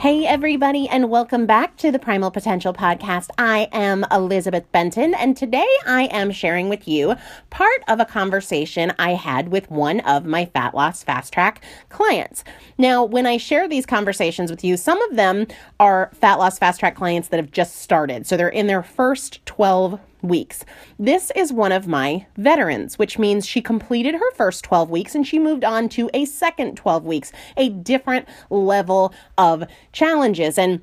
Hey, everybody, and welcome back to the Primal Potential Podcast. I am Elizabeth Benton, and today I am sharing with you part of a conversation I had with one of my fat loss fast track clients. Now, when I share these conversations with you, some of them are fat loss fast track clients that have just started. So they're in their first 12 weeks. This is one of my veterans, which means she completed her first 12 weeks and she moved on to a second 12 weeks, a different level of challenges. And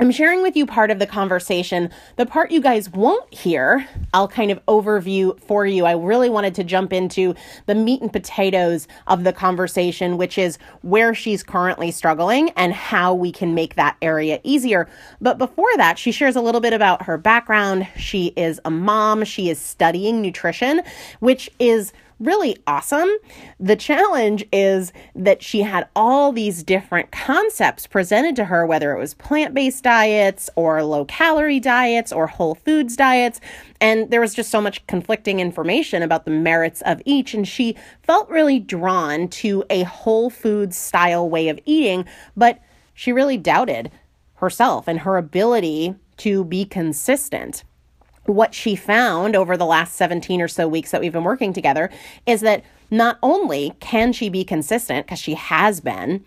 I'm sharing with you part of the conversation. The part you guys won't hear, I'll kind of overview for you. I really wanted to jump into the meat and potatoes of the conversation, which is where she's currently struggling and how we can make that area easier. But before that, she shares a little bit about her background. She is a mom, she is studying nutrition, which is really awesome. The challenge is that she had all these different concepts presented to her, whether it was plant based diets or low calorie diets or whole foods diets. And there was just so much conflicting information about the merits of each. And she felt really drawn to a whole foods style way of eating, but she really doubted herself and her ability to be consistent what she found over the last 17 or so weeks that we've been working together is that not only can she be consistent, because she has been,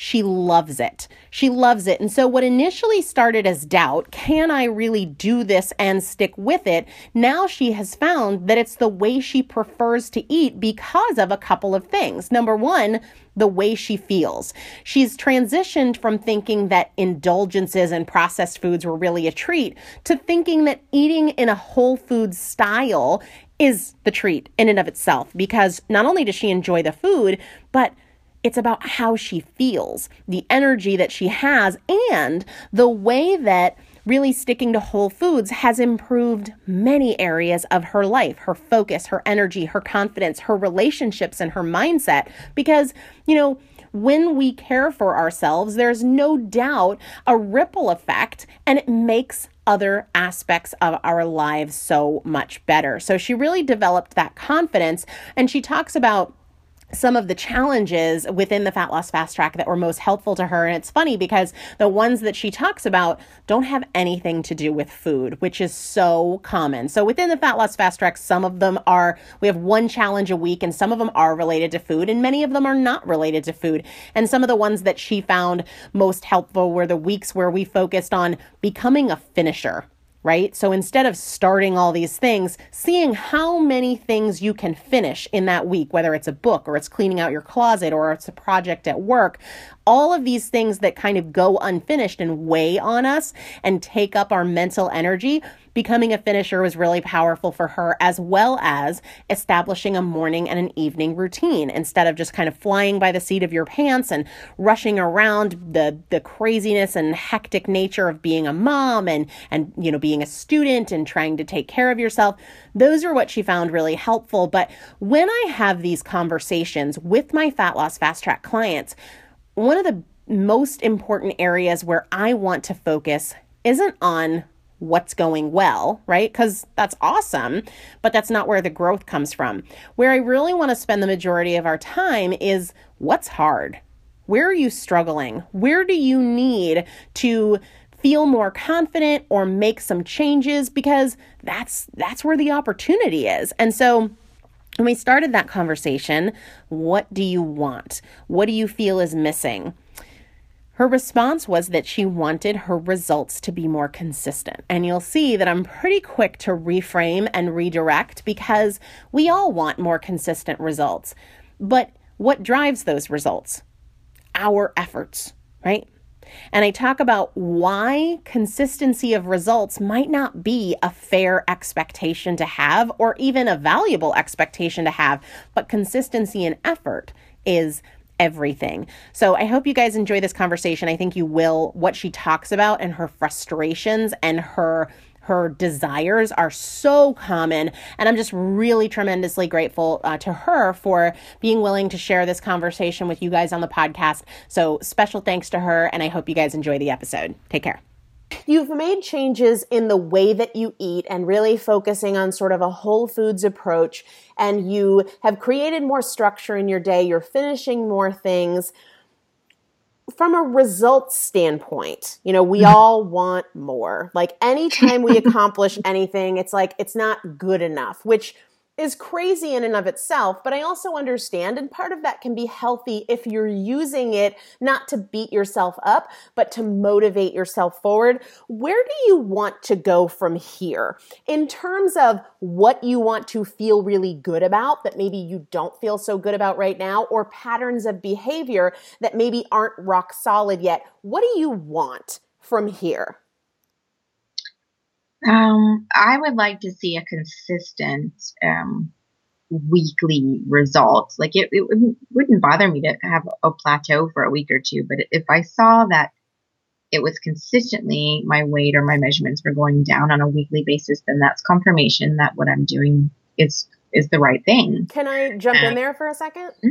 she loves it. She loves it. And so, what initially started as doubt, can I really do this and stick with it? Now she has found that it's the way she prefers to eat because of a couple of things. Number one, the way she feels. She's transitioned from thinking that indulgences and processed foods were really a treat to thinking that eating in a whole food style is the treat in and of itself because not only does she enjoy the food, but it's about how she feels, the energy that she has, and the way that really sticking to whole foods has improved many areas of her life her focus, her energy, her confidence, her relationships, and her mindset. Because, you know, when we care for ourselves, there's no doubt a ripple effect and it makes other aspects of our lives so much better. So she really developed that confidence and she talks about some of the challenges within the fat loss fast track that were most helpful to her. And it's funny because the ones that she talks about don't have anything to do with food, which is so common. So within the fat loss fast track, some of them are, we have one challenge a week, and some of them are related to food, and many of them are not related to food. And some of the ones that she found most helpful were the weeks where we focused on becoming a finisher right? So instead of starting all these things, seeing how many things you can finish in that week, whether it's a book or it's cleaning out your closet or it's a project at work, all of these things that kind of go unfinished and weigh on us and take up our mental energy, becoming a finisher was really powerful for her, as well as establishing a morning and an evening routine instead of just kind of flying by the seat of your pants and rushing around the the craziness and hectic nature of being a mom and and you know being a student and trying to take care of yourself. Those are what she found really helpful. But when I have these conversations with my fat loss fast track clients, one of the most important areas where I want to focus isn't on what's going well, right? Because that's awesome, but that's not where the growth comes from. Where I really want to spend the majority of our time is what's hard? Where are you struggling? Where do you need to feel more confident or make some changes because that's that's where the opportunity is. And so when we started that conversation, what do you want? What do you feel is missing? Her response was that she wanted her results to be more consistent. And you'll see that I'm pretty quick to reframe and redirect because we all want more consistent results. But what drives those results? Our efforts, right? And I talk about why consistency of results might not be a fair expectation to have or even a valuable expectation to have, but consistency in effort is everything. So I hope you guys enjoy this conversation. I think you will. What she talks about and her frustrations and her her desires are so common. And I'm just really tremendously grateful uh, to her for being willing to share this conversation with you guys on the podcast. So special thanks to her. And I hope you guys enjoy the episode. Take care. You've made changes in the way that you eat and really focusing on sort of a whole foods approach, and you have created more structure in your day. You're finishing more things. from a results standpoint, you know, we mm-hmm. all want more. Like anytime we accomplish anything, it's like it's not good enough, which is crazy in and of itself, but I also understand, and part of that can be healthy if you're using it not to beat yourself up, but to motivate yourself forward. Where do you want to go from here in terms of what you want to feel really good about that maybe you don't feel so good about right now, or patterns of behavior that maybe aren't rock solid yet? What do you want from here? Um, I would like to see a consistent um, weekly result. Like it, it wouldn't, wouldn't bother me to have a plateau for a week or two, but if I saw that it was consistently my weight or my measurements were going down on a weekly basis, then that's confirmation that what I'm doing is is the right thing. Can I jump in there for a 2nd mm-hmm.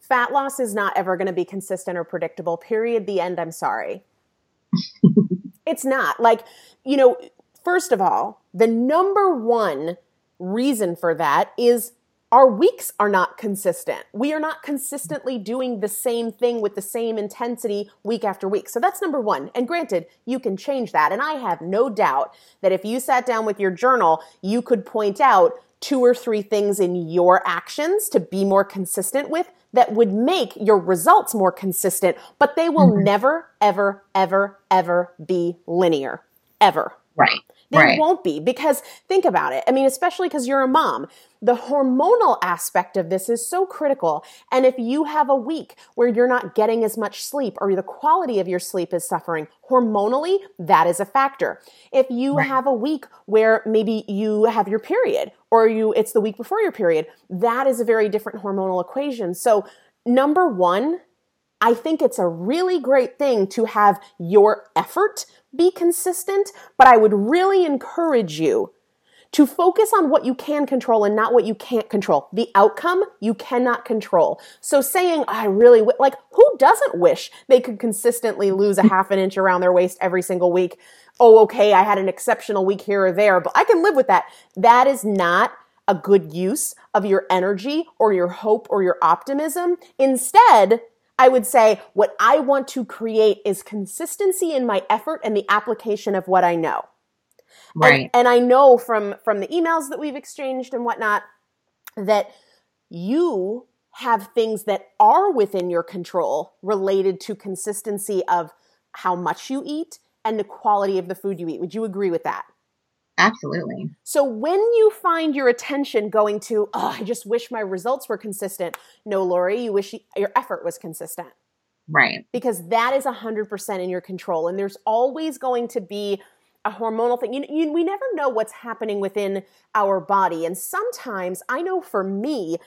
Fat loss is not ever going to be consistent or predictable. Period. The end. I'm sorry. it's not. Like, you know, First of all, the number one reason for that is our weeks are not consistent. We are not consistently doing the same thing with the same intensity week after week. So that's number one. And granted, you can change that. And I have no doubt that if you sat down with your journal, you could point out two or three things in your actions to be more consistent with that would make your results more consistent, but they will mm-hmm. never, ever, ever, ever be linear. Ever. Right. They right. won't be because think about it. I mean, especially because you're a mom. The hormonal aspect of this is so critical. And if you have a week where you're not getting as much sleep or the quality of your sleep is suffering, hormonally, that is a factor. If you right. have a week where maybe you have your period or you it's the week before your period, that is a very different hormonal equation. So, number 1, I think it's a really great thing to have your effort be consistent, but I would really encourage you to focus on what you can control and not what you can't control. The outcome you cannot control. So saying, I really, w-, like, who doesn't wish they could consistently lose a half an inch around their waist every single week? Oh, okay, I had an exceptional week here or there, but I can live with that. That is not a good use of your energy or your hope or your optimism. Instead, I would say what I want to create is consistency in my effort and the application of what I know. Right. And, and I know from from the emails that we've exchanged and whatnot that you have things that are within your control related to consistency of how much you eat and the quality of the food you eat. Would you agree with that? Absolutely. So when you find your attention going to, oh, I just wish my results were consistent. No, Lori, you wish your effort was consistent. Right. Because that is 100% in your control. And there's always going to be a hormonal thing. You, you, we never know what's happening within our body. And sometimes, I know for me,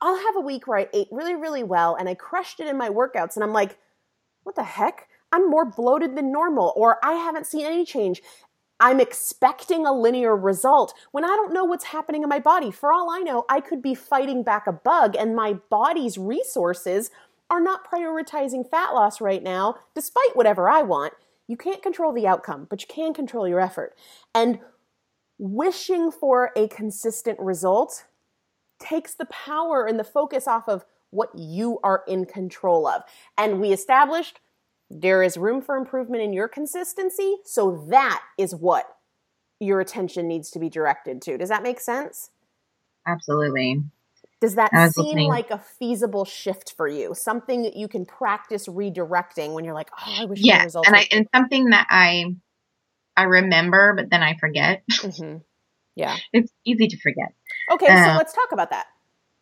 I'll have a week where I ate really, really well and I crushed it in my workouts. And I'm like, what the heck? I'm more bloated than normal, or I haven't seen any change. I'm expecting a linear result when I don't know what's happening in my body. For all I know, I could be fighting back a bug and my body's resources are not prioritizing fat loss right now, despite whatever I want. You can't control the outcome, but you can control your effort. And wishing for a consistent result takes the power and the focus off of what you are in control of. And we established there is room for improvement in your consistency. So that is what your attention needs to be directed to. Does that make sense? Absolutely. Does that seem listening. like a feasible shift for you? Something that you can practice redirecting when you're like, oh, I wish yeah, and I and something that I I remember, but then I forget. Mm-hmm. Yeah, it's easy to forget. Okay, uh, so let's talk about that.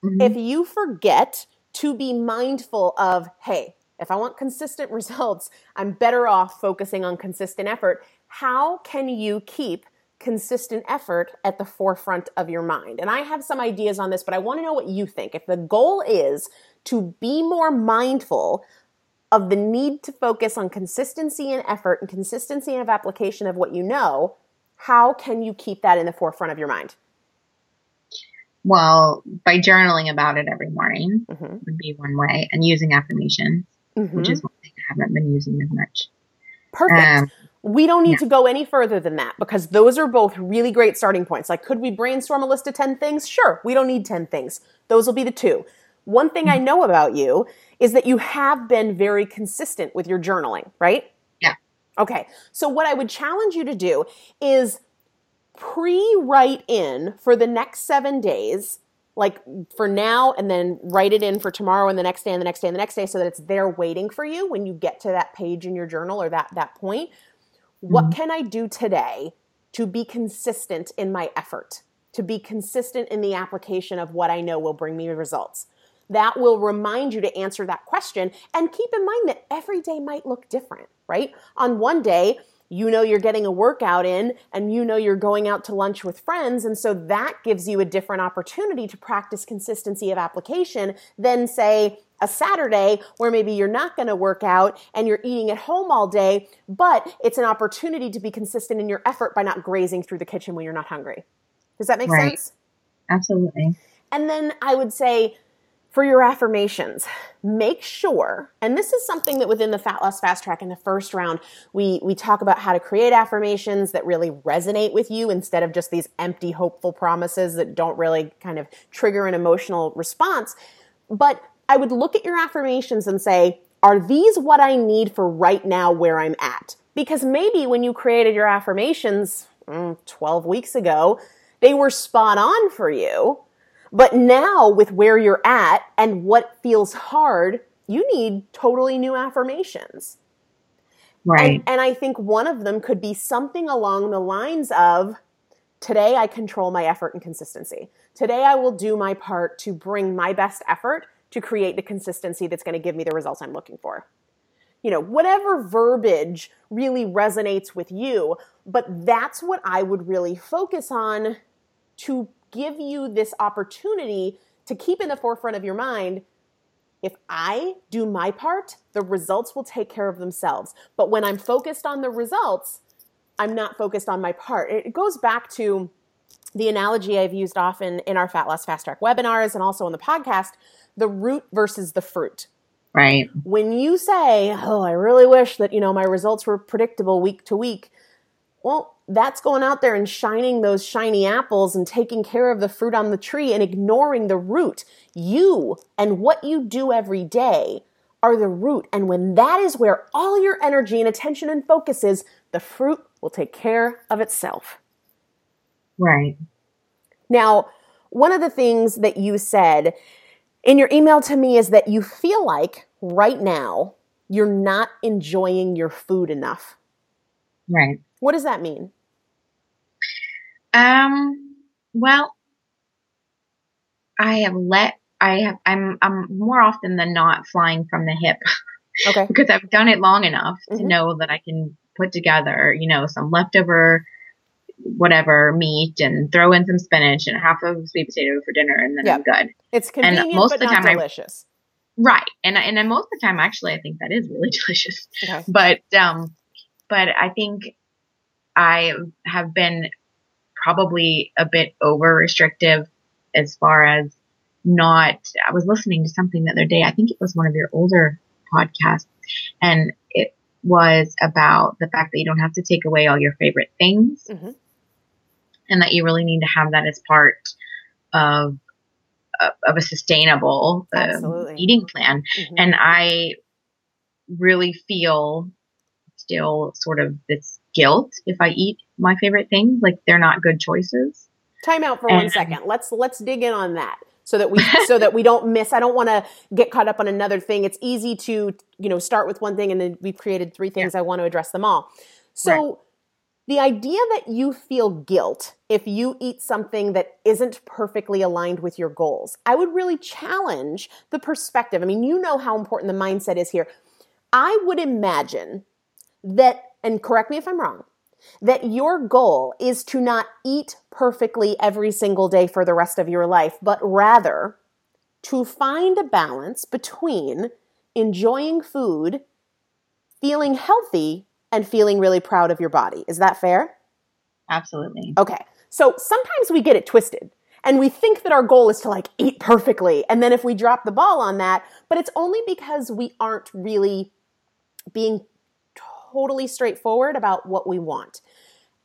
Mm-hmm. If you forget to be mindful of, hey, if I want consistent results, I'm better off focusing on consistent effort. How can you keep consistent effort at the forefront of your mind? And I have some ideas on this, but I want to know what you think. If the goal is to be more mindful of the need to focus on consistency and effort and consistency of application of what you know, how can you keep that in the forefront of your mind? Well, by journaling about it every morning mm-hmm. would be one way, and using affirmations mm-hmm. which is one thing I haven't been using as much. Perfect. Um, we don't need yeah. to go any further than that because those are both really great starting points. Like, could we brainstorm a list of 10 things? Sure, we don't need 10 things. Those will be the two. One thing I know about you is that you have been very consistent with your journaling, right? Yeah. Okay. So, what I would challenge you to do is pre write in for the next seven days, like for now, and then write it in for tomorrow and the next day and the next day and the next day so that it's there waiting for you when you get to that page in your journal or that, that point. What mm-hmm. can I do today to be consistent in my effort? To be consistent in the application of what I know will bring me results that will remind you to answer that question. And keep in mind that every day might look different, right? On one day, you know you're getting a workout in and you know you're going out to lunch with friends. And so that gives you a different opportunity to practice consistency of application than, say, a Saturday where maybe you're not going to work out and you're eating at home all day, but it's an opportunity to be consistent in your effort by not grazing through the kitchen when you're not hungry. Does that make right. sense? Absolutely. And then I would say, for your affirmations, make sure, and this is something that within the Fat Loss Fast Track in the first round, we, we talk about how to create affirmations that really resonate with you instead of just these empty, hopeful promises that don't really kind of trigger an emotional response. But I would look at your affirmations and say, are these what I need for right now where I'm at? Because maybe when you created your affirmations mm, 12 weeks ago, they were spot on for you but now, with where you're at and what feels hard, you need totally new affirmations. Right. And, and, I think one of them could be something along the lines of Today I control my effort and consistency. Today I will do my part to bring my best effort to create the consistency that's going to give me the results I'm looking for. You know, whatever verbiage really resonates with you, but that's what I would really focus on to give you this opportunity to keep in the forefront of your mind if I do my part, the results will take care of themselves. But when I'm focused on the results, I'm not focused on my part. It goes back to the analogy I've used often in our Fat Loss Fast Track webinars and also on the podcast the root versus the fruit. Right. When you say, Oh, I really wish that, you know, my results were predictable week to week, well, that's going out there and shining those shiny apples and taking care of the fruit on the tree and ignoring the root. You and what you do every day are the root. And when that is where all your energy and attention and focus is, the fruit will take care of itself. Right. Now, one of the things that you said in your email to me is that you feel like right now you're not enjoying your food enough. Right. What does that mean? Um, well, I have let, I have, I'm, I'm more often than not flying from the hip. Okay. because I've done it long enough mm-hmm. to know that I can put together, you know, some leftover whatever meat and throw in some spinach and half of sweet potato for dinner and then yep. I'm good. It's convenient and most but of the time delicious. I, right. And and most of the time actually I think that is really delicious. Okay. But um but I think I have been probably a bit over restrictive as far as not, I was listening to something the other day. I think it was one of your older podcasts and it was about the fact that you don't have to take away all your favorite things mm-hmm. and that you really need to have that as part of of a sustainable uh, eating plan. Mm-hmm. And I really feel still sort of this guilt if I eat my favorite things. Like they're not good choices. Time out for and, one second. Let's let's dig in on that so that we so that we don't miss. I don't want to get caught up on another thing. It's easy to you know start with one thing and then we've created three things. Yeah. I want to address them all. So. Right. The idea that you feel guilt if you eat something that isn't perfectly aligned with your goals, I would really challenge the perspective. I mean, you know how important the mindset is here. I would imagine that, and correct me if I'm wrong, that your goal is to not eat perfectly every single day for the rest of your life, but rather to find a balance between enjoying food, feeling healthy, and feeling really proud of your body. Is that fair? Absolutely. Okay. So sometimes we get it twisted and we think that our goal is to like eat perfectly. And then if we drop the ball on that, but it's only because we aren't really being totally straightforward about what we want.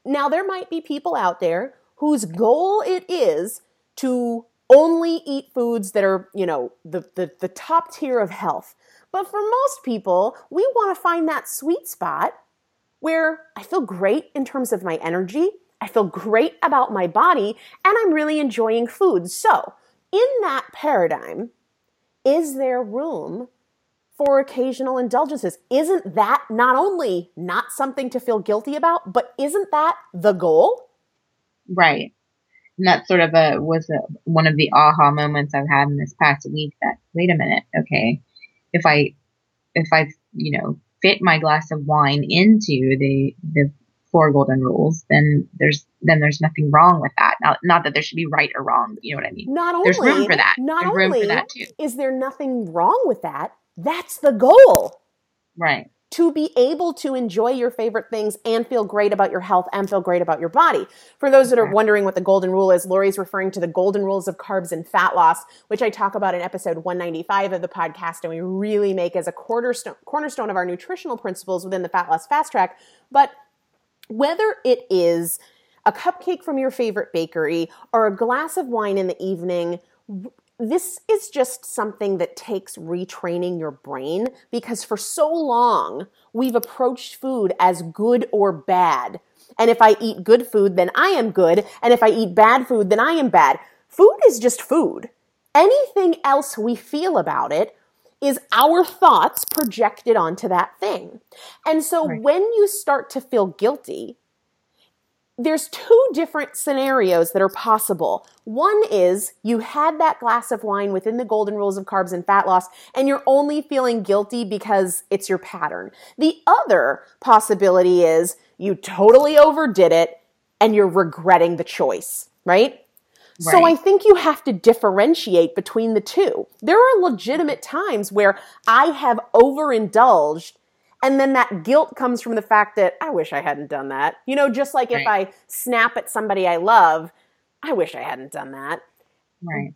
Now, there might be people out there whose goal it is to only eat foods that are, you know, the, the, the top tier of health. But for most people, we want to find that sweet spot where I feel great in terms of my energy, I feel great about my body, and I'm really enjoying food. So, in that paradigm, is there room for occasional indulgences? Isn't that not only not something to feel guilty about, but isn't that the goal? Right. And that sort of a was a, one of the aha moments I've had in this past week that wait a minute, okay, if I if I you know fit my glass of wine into the the four golden rules, then there's then there's nothing wrong with that. Not not that there should be right or wrong, you know what I mean? Not only there's room for that. Not there's only room for that too. is there nothing wrong with that. That's the goal. Right. To be able to enjoy your favorite things and feel great about your health and feel great about your body. For those that are wondering what the golden rule is, Lori's referring to the golden rules of carbs and fat loss, which I talk about in episode 195 of the podcast, and we really make as a cornerstone, cornerstone of our nutritional principles within the fat loss fast track. But whether it is a cupcake from your favorite bakery or a glass of wine in the evening, this is just something that takes retraining your brain because for so long we've approached food as good or bad. And if I eat good food, then I am good. And if I eat bad food, then I am bad. Food is just food. Anything else we feel about it is our thoughts projected onto that thing. And so Right. when you start to feel guilty, there's two different scenarios that are possible. One is you had that glass of wine within the golden rules of carbs and fat loss, and you're only feeling guilty because it's your pattern. The other possibility is you totally overdid it and you're regretting the choice, right? So I think you have to differentiate between the two. There are legitimate times where I have overindulged and then that guilt comes from the fact that I wish I hadn't done that. You know, just like if I snap at somebody I love, I wish I hadn't done that. Right.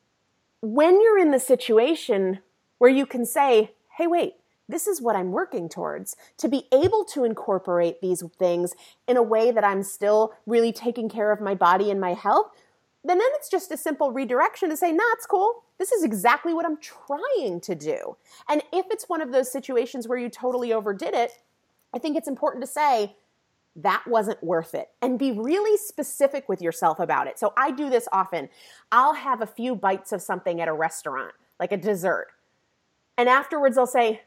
When you're in the situation where you can say, hey, wait, this is what I'm working towards, to be able to incorporate these things in a way that I'm still really taking care of my body and my health, then then it's just a simple redirection to say, nah, it's cool. This is exactly what I'm trying to do. And if it's one of those situations where you totally overdid it, I think it's important to say, that wasn't worth it and be really specific with yourself about it. So I do this often. I'll have a few bites of something at a restaurant, like a dessert. And afterwards I'll say,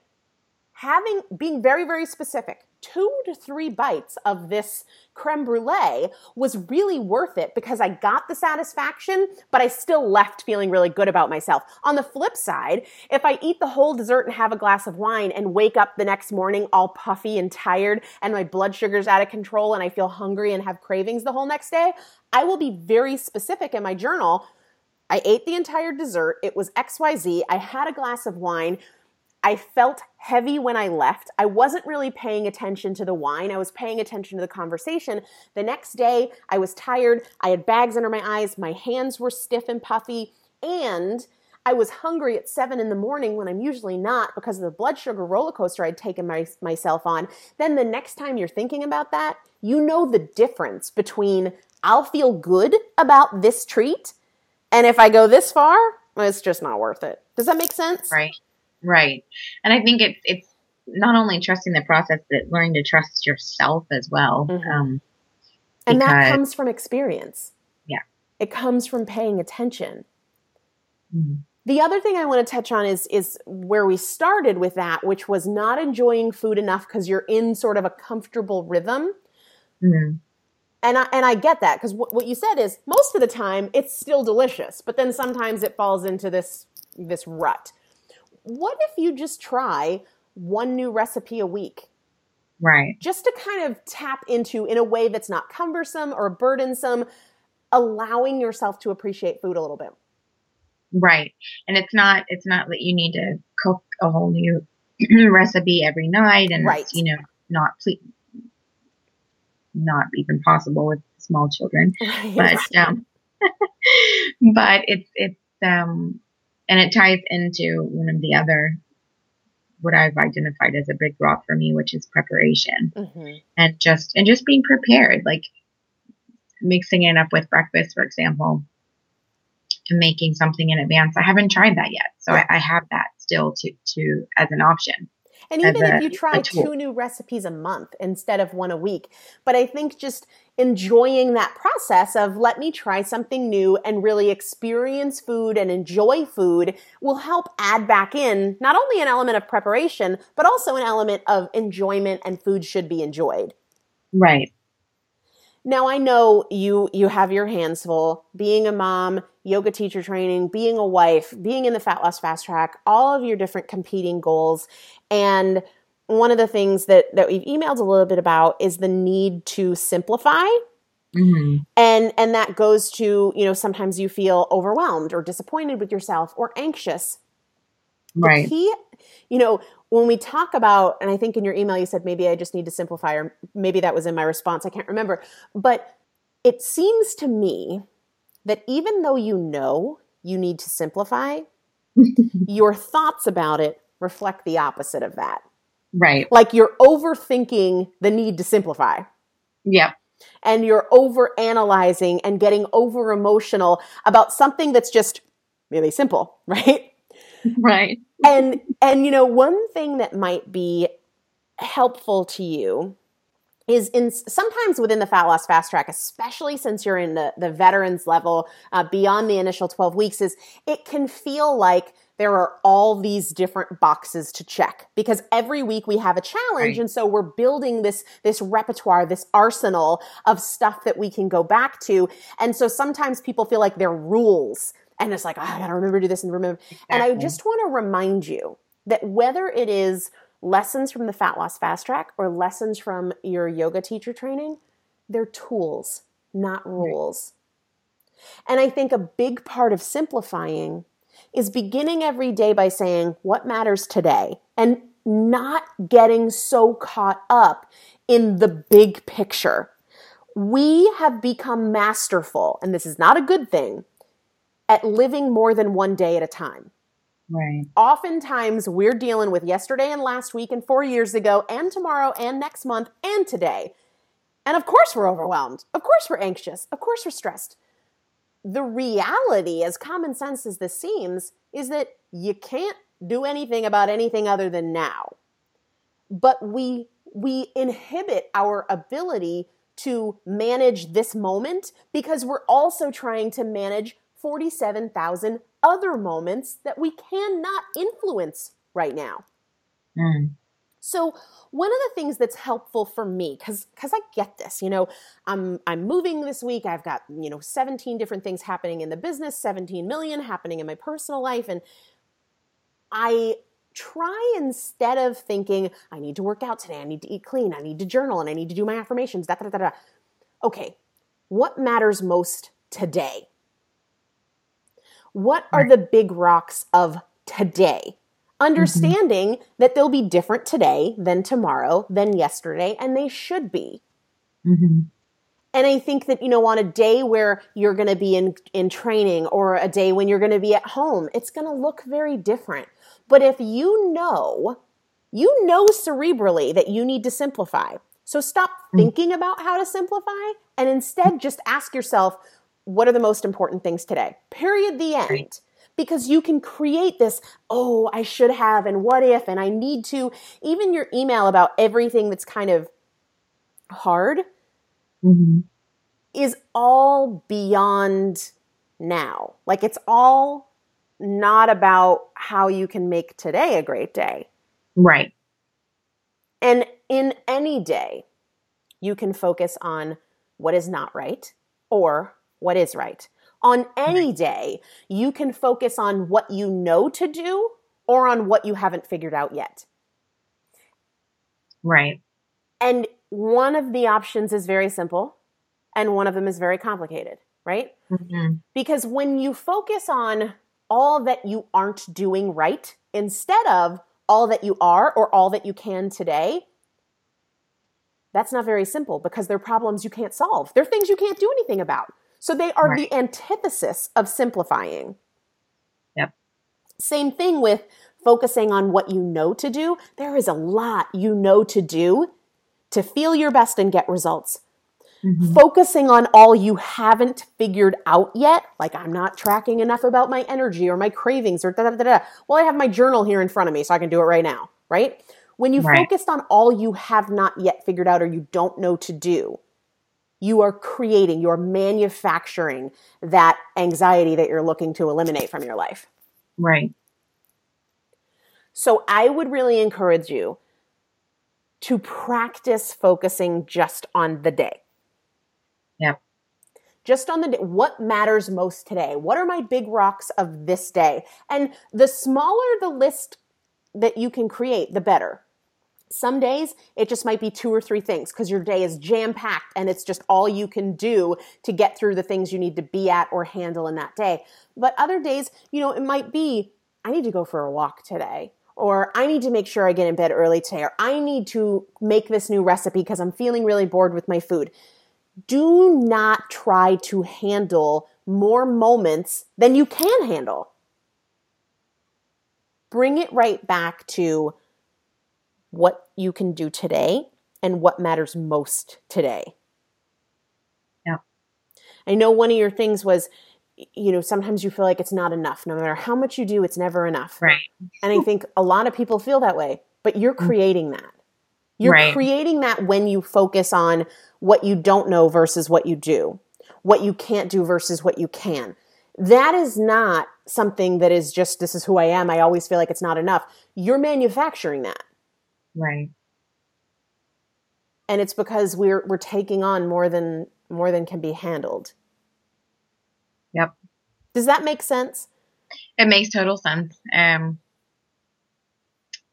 having being very very specific two to three bites of this creme brulee was really worth it because I got the satisfaction, but I still left feeling really good about myself. On the flip side, if I eat the whole dessert and have a glass of wine and wake up the next morning all puffy and tired and my blood sugar's out of control and I feel hungry and have cravings the whole next day, I will be very specific in my journal. I ate the entire dessert. It was XYZ. I had a glass of wine. I felt heavy when I left. I wasn't really paying attention to the wine. I was paying attention to the conversation. The next day, I was tired. I had bags under my eyes. My hands were stiff and puffy. And I was hungry at seven in the morning when I'm usually not because of the blood sugar roller coaster I'd taken my, myself on. Then the next time you're thinking about that, you know the difference between I'll feel good about this treat and if I go this far, it's just not worth it. Does that make sense? Right. Right. And I think it's it's not only trusting the process, but learning to trust yourself as well. Mhm. Um, And that comes from experience. Yeah. It comes from paying attention. mhm. The other thing I want to touch on is is where we started with that, which was not enjoying food enough because you're in sort of a comfortable rhythm. Mhm. And I, and I get that because what, what you said is most of the time it's still delicious, but then sometimes it falls into this this rut. What if you just try one new recipe a week? Right. just to kind of tap into in a way that's not cumbersome or burdensome, allowing yourself to appreciate food a little bit. Right. And it's not it's not that you need to cook a whole new recipe every night and Right. it's, you know, not ple- not even possible with small children. But um but it's it's um and it ties into one of the other what I've identified as a big rock for me, which is preparation. Mhm. and just and just being prepared like mixing it up with breakfast for example and making something in advance. I haven't tried that yet. So I, I have that still to, to, as an option. And even if you try two new recipes a month instead of one a week, but I think just enjoying that process of let me try something new and really experience food and enjoy food will help add back in not only an element of preparation, but also an element of enjoyment and food should be enjoyed. Right. Now I know you you have your hands full being a mom, yoga teacher training, being a wife, being in the fat loss fast track, all of your different competing goals and one of the things that that we've emailed a little bit about is the need to simplify. Mm-hmm. And and that goes to, you know, sometimes you feel overwhelmed or disappointed with yourself or anxious. Right. You know, when we talk about, and I think in your email you said maybe I just need to simplify, or maybe that was in my response, I can't remember. But it seems to me that even though you know you need to simplify, your thoughts about it reflect the opposite of that. Right. Like you're overthinking the need to simplify. Yeah. And you're over analyzing and getting over emotional about something that's just really simple, right? Right and and you know one thing that might be helpful to you is in sometimes within the fat loss fast track especially since you're in the, the veterans level uh, beyond the initial 12 weeks is it can feel like there are all these different boxes to check because every week we have a challenge right. and so we're building this this repertoire this arsenal of stuff that we can go back to and so sometimes people feel like they're rules and it's like oh, I gotta remember to do this and remember. Exactly. And I just want to remind you that whether it is lessons from the Fat Loss Fast Track or lessons from your yoga teacher training, they're tools, not rules. And I think a big part of simplifying is beginning every day by saying what matters today and not getting so caught up in the big picture. We have become masterful, and this is not a good thing, at living more than one day at a time. Right. Oftentimes, we're dealing with yesterday and last week and four years ago and tomorrow and next month and today. And of course, we're overwhelmed. Of course, we're anxious. Of course, we're stressed. The reality, as common sense as this seems, is that you can't do anything about anything other than now. But we we inhibit our ability to manage this moment because we're also trying to manage 47,000 other moments that we cannot influence right now. Mm. So one of the things that's helpful for me, because because I get this, you know, I'm I'm moving this week. I've got you know 17 different things happening in the business, 17 million happening in my personal life, and I try instead of thinking I need to work out today, I need to eat clean, I need to journal, and I need to do my affirmations. Da da da da. Okay, what matters most today? What are the big rocks of today? Understanding mm-hmm. that they'll be different today than tomorrow, than yesterday, and they should be. Mm-hmm. And I think that, you know, on a day where you're going to be in, in training or a day when you're going to be at home, it's going to look very different. But if you know, you know cerebrally that you need to simplify. So stop mm. thinking about how to simplify and instead just ask yourself, what are the most important things today? Period, the end. Right. Because you can create this, oh, I should have, and what if, and I need to. Even your email about everything that's kind of hard mm-hmm. is all beyond now. Like it's all not about how you can make today a great day. Right. And in any day, you can focus on what is not right or what is right. On any day, you can focus on what you know to do or on what you haven't figured out yet. Right. And one of the options is very simple, and one of them is very complicated, right? Mm-hmm. Because when you focus on all that you aren't doing right instead of all that you are or all that you can today, that's not very simple because they're problems you can't solve. They're things you can't do anything about. So they are right. the antithesis of simplifying. Yep. Same thing with focusing on what you know to do. There is a lot you know to do to feel your best and get results. Mm-hmm. Focusing on all you haven't figured out yet, like I'm not tracking enough about my energy or my cravings or da da da da. Well, I have my journal here in front of me, so I can do it right now, right? When you right. focused on all you have not yet figured out or you don't know to do, you are creating, you're manufacturing that anxiety that you're looking to eliminate from your life. Right. So I would really encourage you to practice focusing just on the day. Yeah. Just on the day, what matters most today? What are my big rocks of this day? And the smaller the list that you can create, the better. Some days it just might be two or three things because your day is jam packed and it's just all you can do to get through the things you need to be at or handle in that day. But other days, you know, it might be I need to go for a walk today or I need to make sure I get in bed early today, or I need to make this new recipe because I'm feeling really bored with my food. Do not try to handle more moments than you can handle. Bring it right back to what you can do today and what matters most today. Yeah. I know one of your things was you know, sometimes you feel like it's not enough. No matter how much you do, it's never enough. Right. And I think a lot of people feel that way, but you're mm. creating that. You're right. creating that when you focus on what you don't know versus what you do, what you can't do versus what you can. That is not something that is just, this is who I am. I always feel like it's not enough. You're manufacturing that. Right. And it's because we're, we're taking on more than, more than can be handled. Yep. Does that make sense? It makes total sense. Um,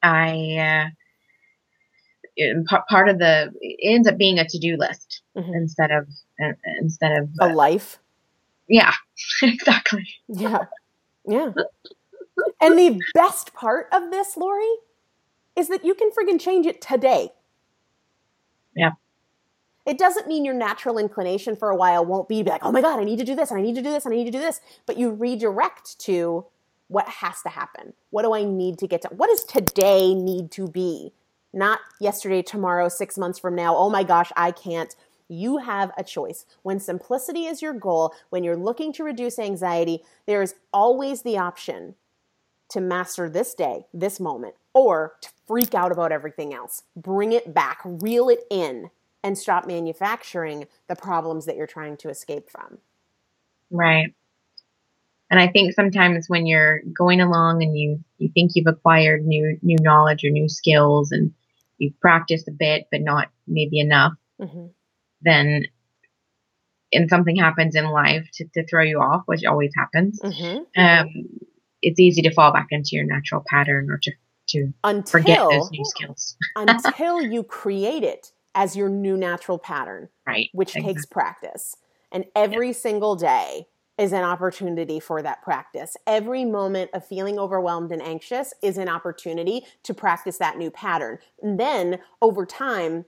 I uh, part of the it ends up being a to do list mm-hmm. instead of uh, instead of uh, a life. Yeah, exactly. Yeah, yeah. and the best part of this, Lori, is that you can friggin' change it today. Yeah. It doesn't mean your natural inclination for a while won't be, be like, oh my God, I need to do this and I need to do this and I need to do this. But you redirect to what has to happen. What do I need to get to? What does today need to be? Not yesterday, tomorrow, six months from now. Oh my gosh, I can't. You have a choice. When simplicity is your goal, when you're looking to reduce anxiety, there is always the option to master this day, this moment, or to freak out about everything else. Bring it back, reel it in, and stop manufacturing the problems that you're trying to escape from. Right. And I think sometimes when you're going along and you, you think you've acquired new new knowledge or new skills and you've practiced a bit but not maybe enough, mm-hmm. then and something happens in life to, to throw you off, which always happens, mm-hmm. um, it's easy to fall back into your natural pattern or to to until, forget those new skills. until you create it as your new natural pattern, right? Which exactly. takes practice. And every yeah. single day is an opportunity for that practice. Every moment of feeling overwhelmed and anxious is an opportunity to practice that new pattern. And then over time,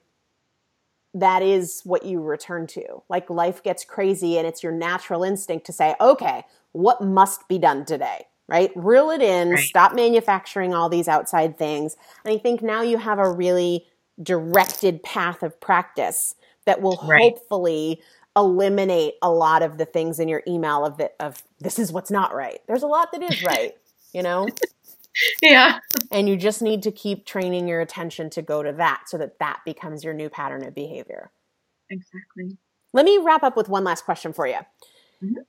that is what you return to. Like life gets crazy and it's your natural instinct to say, okay, what must be done today? Right? Reel it in, right. stop manufacturing all these outside things. And I think now you have a really directed path of practice that will right. hopefully eliminate a lot of the things in your email of it of this is what's not right. There's a lot that is right, you know? yeah. And you just need to keep training your attention to go to that so that that becomes your new pattern of behavior. Exactly. Let me wrap up with one last question for you. Mm-hmm.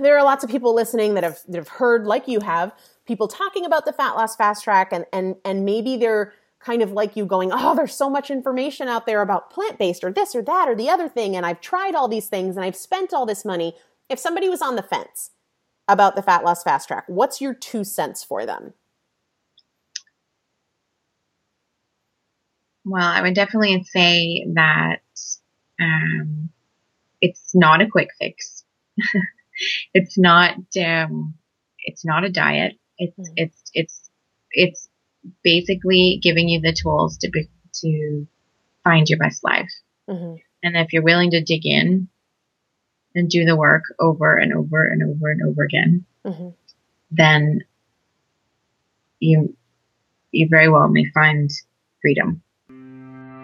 There are lots of people listening that have that have heard like you have people talking about the fat loss fast track and and and maybe they're kind of like you going, oh, there's so much information out there about plant based or this or that or the other thing. And I've tried all these things and I've spent all this money. If somebody was on the fence about the fat loss fast track, what's your two cents for them? Well, I would definitely say that um, it's not a quick fix. it's not. Um, it's not a diet. It's mm-hmm. it's it's it's basically giving you the tools to be, to find your best life. Mm-hmm. And if you're willing to dig in and do the work over and over and over and over again, mm-hmm. then you you very well may find freedom.